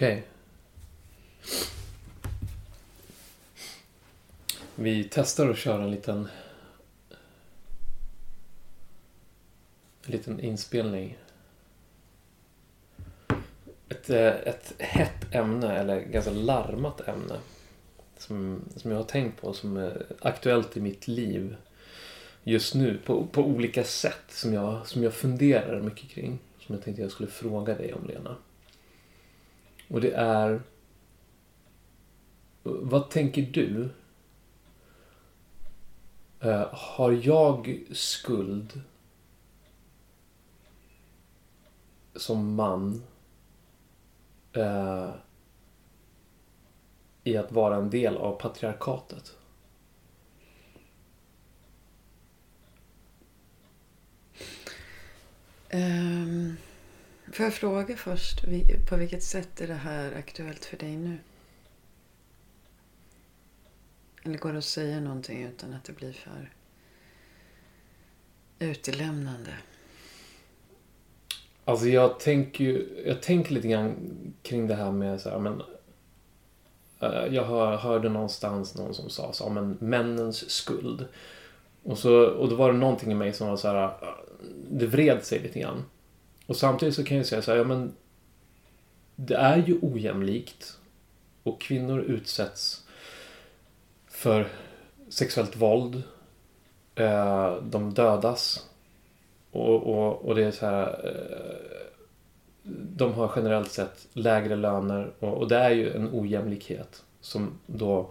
Okej. Vi testar att köra en liten... En liten inspelning. Ett, eh, ett hett ämne, eller ganska larmat ämne. Som, som jag har tänkt på, som är aktuellt i mitt liv just nu på, på olika sätt som jag, som jag funderar mycket kring. Som jag tänkte jag skulle fråga dig om, Lena. Och det är... Vad tänker du? Uh, har jag skuld som man uh, i att vara en del av patriarkatet? Um, får jag fråga först, på vilket sätt är det här aktuellt för dig nu? Eller går det att säga någonting utan att det blir för utelämnande? Alltså jag tänker ju, jag tänker lite grann kring det här med så här, men eh, jag hör, hörde någonstans någon som sa så, men männens skuld. Och, så, och då var det någonting i mig som var så här, eh, det vred sig lite grann. Och samtidigt så kan jag säga så här, ja men det är ju ojämlikt och kvinnor utsätts för sexuellt våld. Eh, de dödas. Och, och, och det är så här eh, de har generellt sett lägre löner och, och det är ju en ojämlikhet som då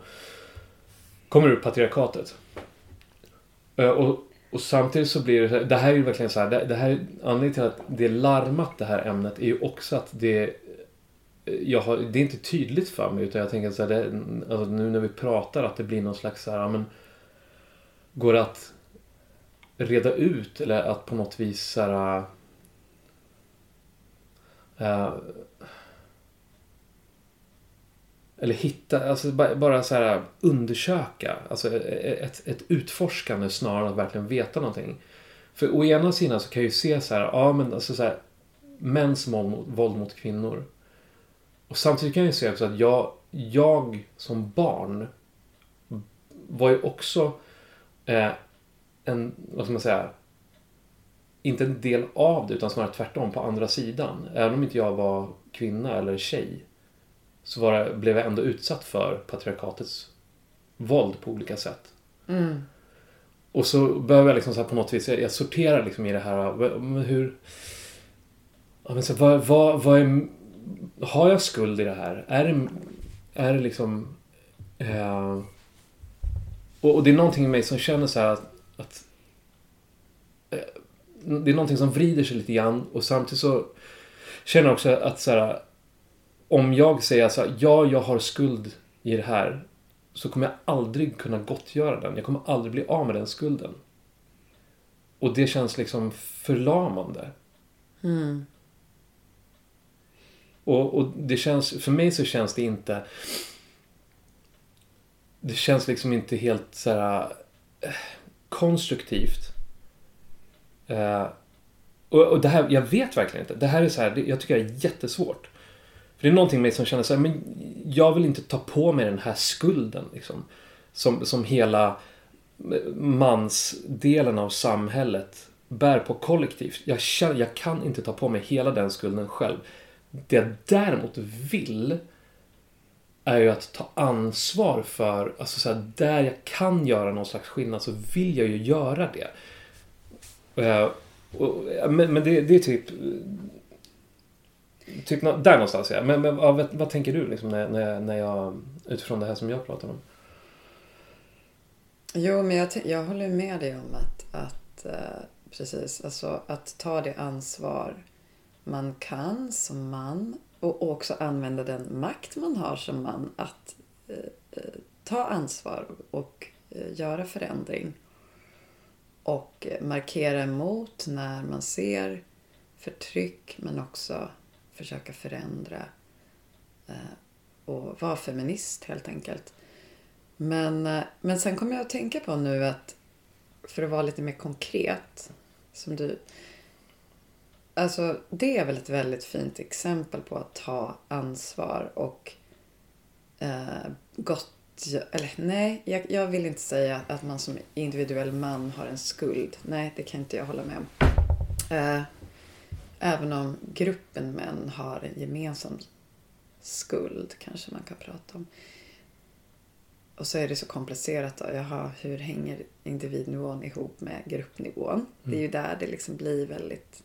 kommer ur patriarkatet. Eh, och, och samtidigt så blir det, det här är ju verkligen så här, det, det här, anledningen till att det är larmat det här ämnet är ju också att det eh, jag har, det är inte tydligt för mig utan jag tänker så här, det, alltså nu när vi pratar att det blir någon slags så här, men går det att reda ut eller att på något vis så här, äh, eller hitta, alltså bara så här undersöka. Alltså e-, e-, e-, ett, ett utforskande snarare än att verkligen veta någonting. För å ena sidan så kan jag ju se så här, ja men alltså så här, mäns våld mot kvinnor. Och samtidigt kan jag ju se också att jag, jag som barn var ju också eh, en, vad ska man säga, inte en del av det utan snarare tvärtom på andra sidan. Även om inte jag var kvinna eller tjej så var det, blev jag ändå utsatt för patriarkatets våld på olika sätt. Mm. Och så behöver jag liksom så på något vis, jag, jag sorterar liksom i det här, hur... Ja, men så, vad, vad, vad är... Har jag skuld i det här? Är det, är det liksom... Eh, och, och, det är någonting i mig som känner så att, att eh, det är någonting som vrider sig lite grann och samtidigt så känner jag också att så här, om jag säger så här, ja, jag har skuld i det här, så kommer jag aldrig kunna gottgöra den. Jag kommer aldrig bli av med den skulden. Och det känns liksom förlamande. Mm. Och, och det känns, för mig så känns det inte... Det känns liksom inte helt så här, äh, konstruktivt. Uh, och, och, det här, jag vet verkligen inte. Det här är så här, det, jag tycker det är jättesvårt. För det är någonting med mig som känner så här, men jag vill inte ta på mig den här skulden. Liksom, som, som hela mansdelen av samhället bär på kollektivt. Jag, känner, jag kan inte ta på mig hela den skulden själv. Det jag däremot vill är ju att ta ansvar för, alltså så här, där jag kan göra någon slags skillnad så vill jag ju göra det. Eh, och, men, men det, det, är typ Typ där någonstans ja. Men, men vad, vad, tänker du liksom när, när, när jag, utifrån det här som jag pratar om? Jo, men jag, jag håller med dig om att, att eh, precis, alltså att ta det ansvar man kan som man och också använda den makt man har som man att eh, eh ta ansvar och eh, göra förändring. Och eh, markera emot när man ser förtryck men också försöka förändra eh, och vara feminist helt enkelt. Men, eh, men sen kommer jag att tänka på nu att för att vara lite mer konkret som du alltså det är väl ett väldigt fint exempel på att ta ansvar och eh, gott eller nej, jag, jag vill inte säga att man som individuell man har en skuld. Nej, det kan inte jag hålla med om. Eh, även om gruppen män har en gemensam skuld, kanske man kan prata om. Och så är det så komplicerat då. Jaha, hur hänger individnivån ihop med gruppnivån? Mm. Det är ju där det liksom blir väldigt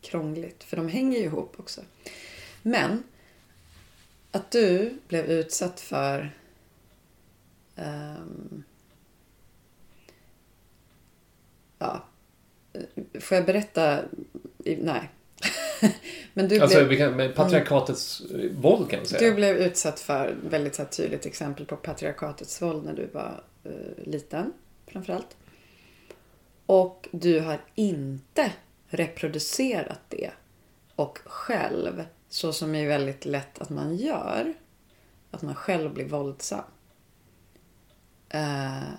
krångligt. För de hänger ju ihop också. Men att du blev utsatt för um, ja, får jag berätta? Nej. Men du alltså, blev, kan, med patriarkatets mm, våld kan man säga. Du blev utsatt för väldigt så här, tydligt exempel på patriarkatets våld när du var uh, liten framförallt. Och du har inte reproducerat det och själv, så som är väldigt lätt att man gör, att man själv blir våldsam. Uh,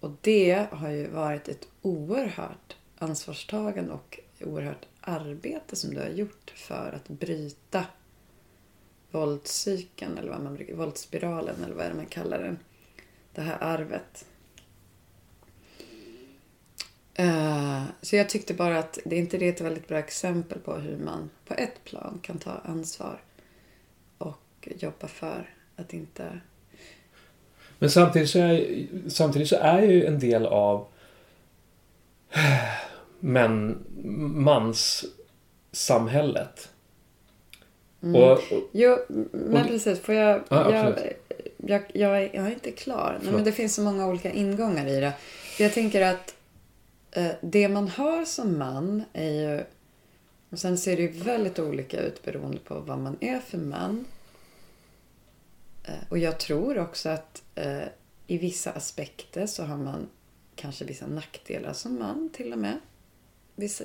och det har ju varit ett oerhört ansvarstagande och oerhört arbete som du har gjort för att bryta våldscykeln eller vad man brukar, våldsspiralen eller vad är det man kallar den. Det här arvet. Uh, så jag tyckte bara att det är inte det ett väldigt bra exempel på hur man på ett plan kan ta ansvar och jobba för att inte... Men samtidigt så är, samtidigt så är ju en del av men manssamhället. Mm. Och, och, jo, men och, precis. Får jag, ah, jag, jag, jag, är, jag är inte klar. Nej, men det finns så många olika ingångar i det. Jag tänker att eh, det man har som man är ju... Och sen ser det ju väldigt olika ut beroende på vad man är för man. Eh, och jag tror också att eh, i vissa aspekter så har man kanske vissa nackdelar som man till och med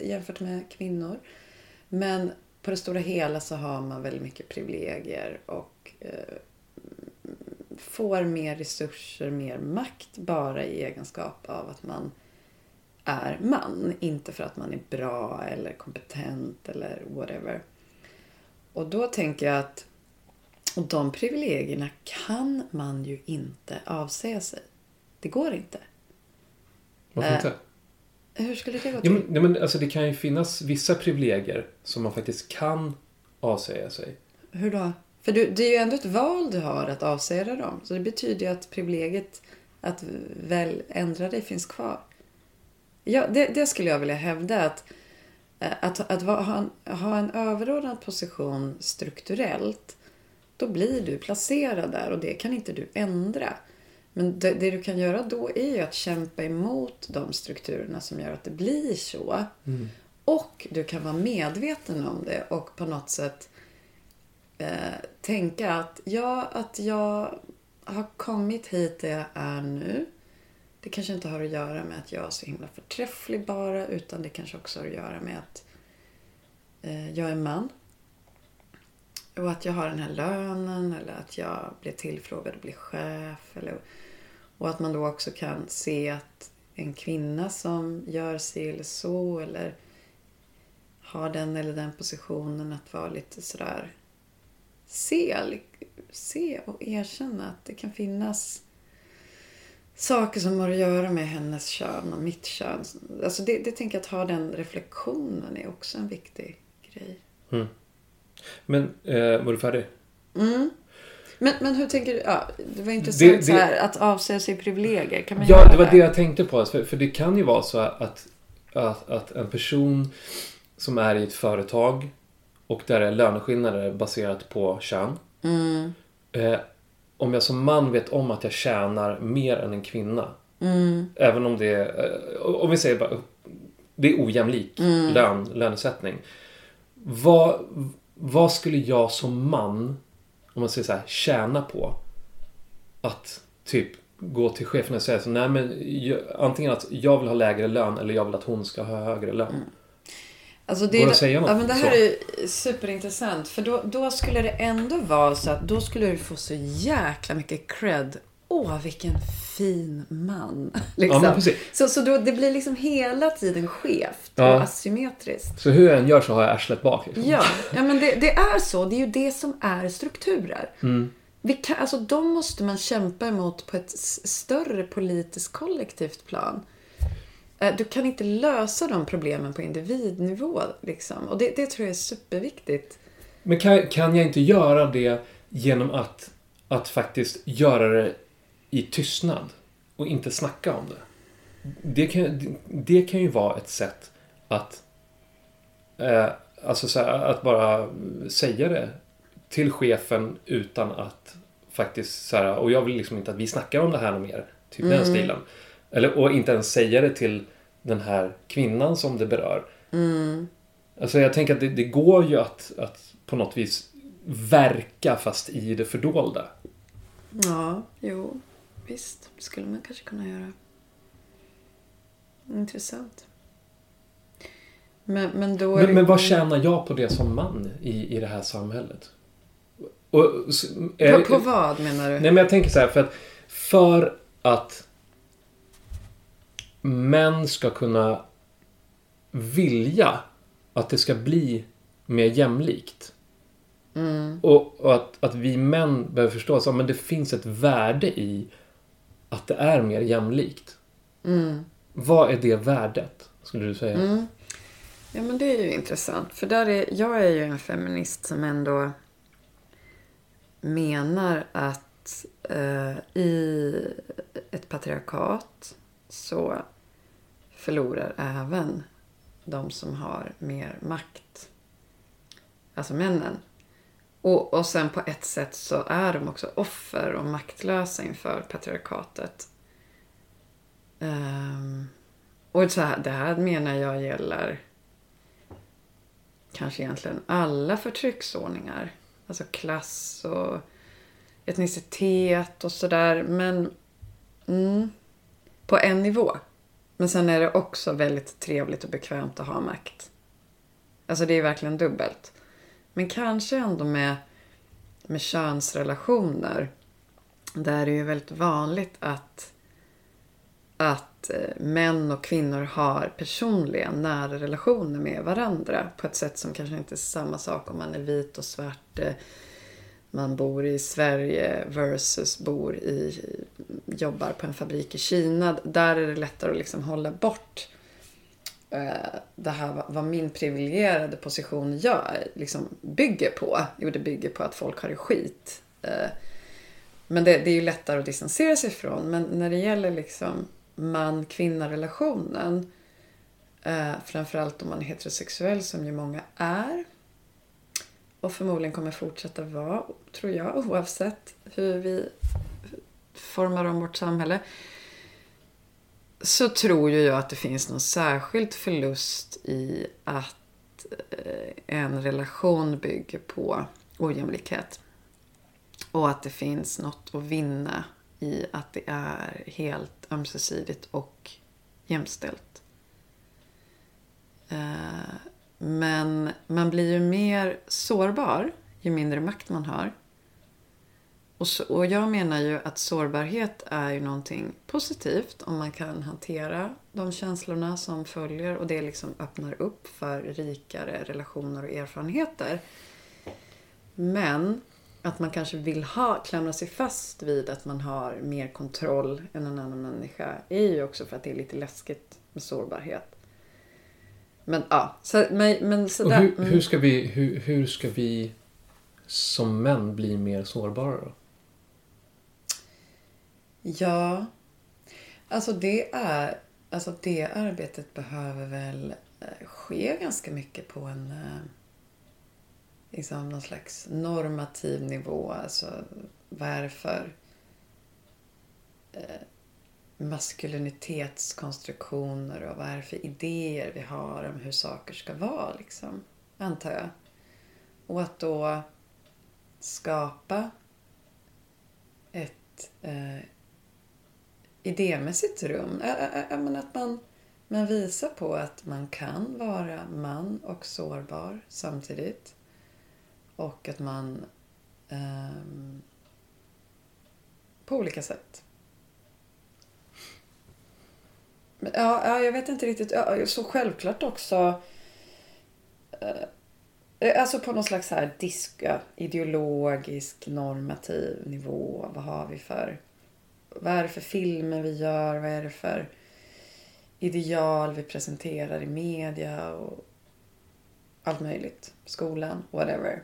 jämfört med kvinnor. Men på det stora hela så har man väldigt mycket privilegier och eh, får mer resurser, mer makt bara i egenskap av att man är man. Inte för att man är bra eller kompetent eller whatever. Och då tänker jag att och de privilegierna kan man ju inte avsäga sig. Det går inte. Varför inte? Hur skulle det gå till? Ja, men, men, alltså, det kan ju finnas vissa privilegier som man faktiskt kan avsäga sig. Hur då? För du, det är ju ändå ett val du har att avsäga dem. Så det betyder ju att privilegiet att väl ändra dig finns kvar. Ja, det, det skulle jag vilja hävda. Att, eh, att, att ha, en, ha en överordnad position strukturellt, då blir du placerad där och det kan inte du ändra. Men det, det, du kan göra då är ju att kämpa emot de strukturerna som gör att det blir så. Mm. Och du kan vara medveten om det och på något sätt eh, tänka att ja, att jag har kommit hit där jag är nu. Det kanske inte har att göra med att jag är så himla förträfflig bara utan det kanske också har att göra med att eh, jag är man. Och att jag har den här lönen eller att jag blir tillfrågad att bli chef. Eller, och att man då också kan se att en kvinna som gör sig eller så eller har den eller den positionen att vara lite sådär se, se och erkänna att det kan finnas saker som har att göra med hennes kön och mitt kön. Alltså det, det tänker jag att ha den reflektionen är också en viktig grej. Mm. Men eh, var du färdig? Mm. Men, men hur tänker du? Ja, det var intressant det, det, så här, att avsäga sig privilegier. Kan man ja, det var det? det jag tänkte på. För, för det kan ju vara så att, att, att en person som är i ett företag och där är löneskillnader baserat på kön. Mm. Eh, om jag som man vet om att jag tjänar mer än en kvinna. Mm. Även om det är, eh, om vi säger bara, det är ojämlik mm. lön, lönesättning. Vad, vad skulle jag som man, om man säger så här, tjäna på att typ gå till chefen och säga så nej men jag, antingen att jag vill ha lägre lön eller jag vill att hon ska ha högre lön. Mm. Alltså det, Går det att säga något? Ja, men det här så? är superintressant. För då, då skulle det ändå vara så att då skulle du få så jäkla mycket cred åh vilken fin man. Ja, Liksom. precis. så så då, det blir liksom hela tiden skevt Ja. och asymmetriskt. Så hur jag än gör så har jag arslet bak. Liksom. Ja, ja men det, det är så. Det är ju det som är strukturer. Mm. Vi kan, alltså, de måste man kämpa emot på ett större politiskt kollektivt plan. Eh, Du kan inte lösa de problemen på individnivå. Liksom. Och det, det tror jag är superviktigt. Men kan, kan jag inte göra det genom att, att faktiskt göra det i tystnad och inte snacka om det? Det kan, det kan ju vara ett sätt att eh, alltså så här, att bara säga det till chefen utan att faktiskt så här, och jag vill liksom inte att vi snackar om det här något mer. Typ den stilen. Eller, och inte ens säga det till den här kvinnan som det berör. Alltså jag tänker att det, det går ju att, att på något vis verka fast i det fördolda. Ja, jo. Visst, det skulle man kanske kunna göra. Intressant. Men, men då Men, det- men vad tjänar jag på det som man i, i det här samhället? Och, är, På, på vad menar du? Nej men jag tänker så här för att för att män ska kunna vilja att det ska bli mer jämlikt. Mm. Och, och att, att vi män behöver förstå att det finns ett värde i att det är mer jämlikt. Mm. Vad är det värdet, skulle du säga? Mm. Ja, men det är ju intressant. För där är, jag är ju en feminist som ändå menar att eh, i ett patriarkat så förlorar även de som har mer makt. Alltså männen. Och, och sen på ett sätt så är de också offer och maktlösa inför patriarkatet. Um, och så här, det här menar jag gäller kanske egentligen alla förtrycksordningar. Alltså klass och etnicitet och sådär. Men mm, på en nivå. Men sen är det också väldigt trevligt och bekvämt att ha makt. Alltså det är verkligen dubbelt. Men kanske ändå med, med könsrelationer. Där är det ju väldigt vanligt att att eh, män och kvinnor har personliga, nära relationer med varandra på ett sätt som kanske inte är samma sak om man är vit och svart. Eh, man bor i Sverige versus bor i, jobbar på en fabrik i Kina. Där är det lättare att liksom hålla bort eh, det här vad- min privilegierade position gör, liksom bygger på. Jo, det bygger på att folk har det skit. Eh, Men det, det är ju lättare att distansera sig från. Men när det gäller liksom man-kvinna-relationen, eh, framförallt om man är heterosexuell som ju många är, och förmodligen kommer fortsätta vara, tror jag, oavsett hur vi formar om vårt samhälle, så tror ju jag att det finns någon särskild förlust i att eh, en relation bygger på ojämlikhet. Och att det finns något att vinna i att det är helt ömsesidigt och jämställt. Eh, men man blir ju mer sårbar ju mindre makt man har. Och, så, och jag menar ju att sårbarhet är ju någonting positivt om man kan hantera de känslorna som följer och det liksom öppnar upp för rikare relationer och erfarenheter. Men att man kanske vill ha, klamra sig fast vid att man har mer kontroll än en annan människa är ju också för att det är lite läskigt med sårbarhet. Men ja, så, men, men sådär. hur, mm. hur, ska vi, hur, hur ska vi som män bli mer sårbara då? Ja, alltså det är, alltså det arbetet behöver väl eh, ske ganska mycket på en eh, liksom någon slags normativ nivå. Alltså vad är det för eh, maskulinitetskonstruktioner och vad är det för idéer vi har om hur saker ska vara, liksom, antar jag. Och att då skapa ett eh, idémässigt rum. Men att man, man visar på att man kan vara man och sårbar samtidigt. Och att man um, på olika sätt. Men, Ja, ja, jag vet inte riktigt. Ja, så självklart också. uh, Alltså på någon slags här disk, ja, ideologisk, normativ nivå. Vad har vi för... Vad är det för filmer vi gör? Vad är det för ideal vi presenterar i media? Och allt möjligt. Skolan, whatever.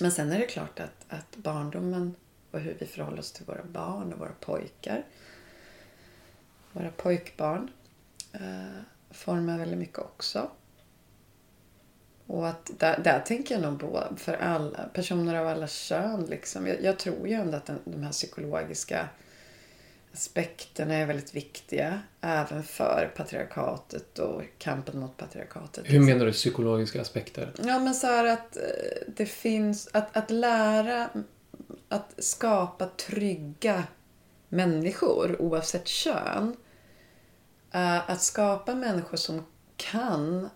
Men sen är det klart att, att barndomen och hur vi förhåller oss till våra barn och våra pojkar. Våra pojkbarn eh, formar väldigt mycket också. Och att där, där tänker jag nog på för alla personer av alla kön. Liksom. Jag, jag tror ju ändå att den, de här psykologiska aspekterna är väldigt viktiga. Även för patriarkatet och kampen mot patriarkatet. Hur menar du psykologiska aspekter? Ja, men så här att eh, det finns... Att, att lära att skapa trygga människor oavsett kön. Eh, Att skapa människor som kan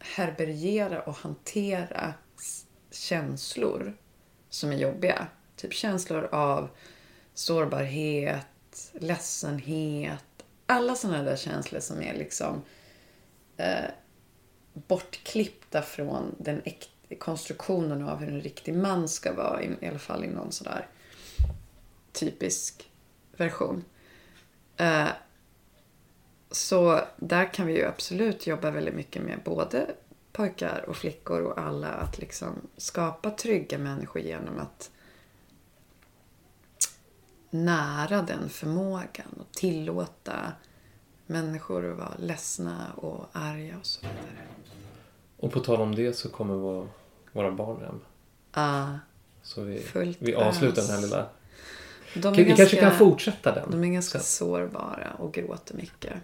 härbärgera och hantera känslor som är jobbiga. Typ känslor av sårbarhet, ledsenhet. Alla sådana där känslor som är liksom eh, bortklippta från den konstruktionen av hur en riktig man ska vara. I, i alla fall i någon sådär typisk version. Eh, så där kan vi ju absolut jobba väldigt mycket med både pojkar och flickor och alla att liksom skapa trygga människor genom att nära den förmågan och tillåta människor att vara ledsna och arga och så vidare. Och på tal om det så kommer vår, våra barn hem. Ah, Så vi, vi avslutar den här lilla... Vi ganska, kanske kan fortsätta den. de är ganska sen. sårbara och gråter mycket.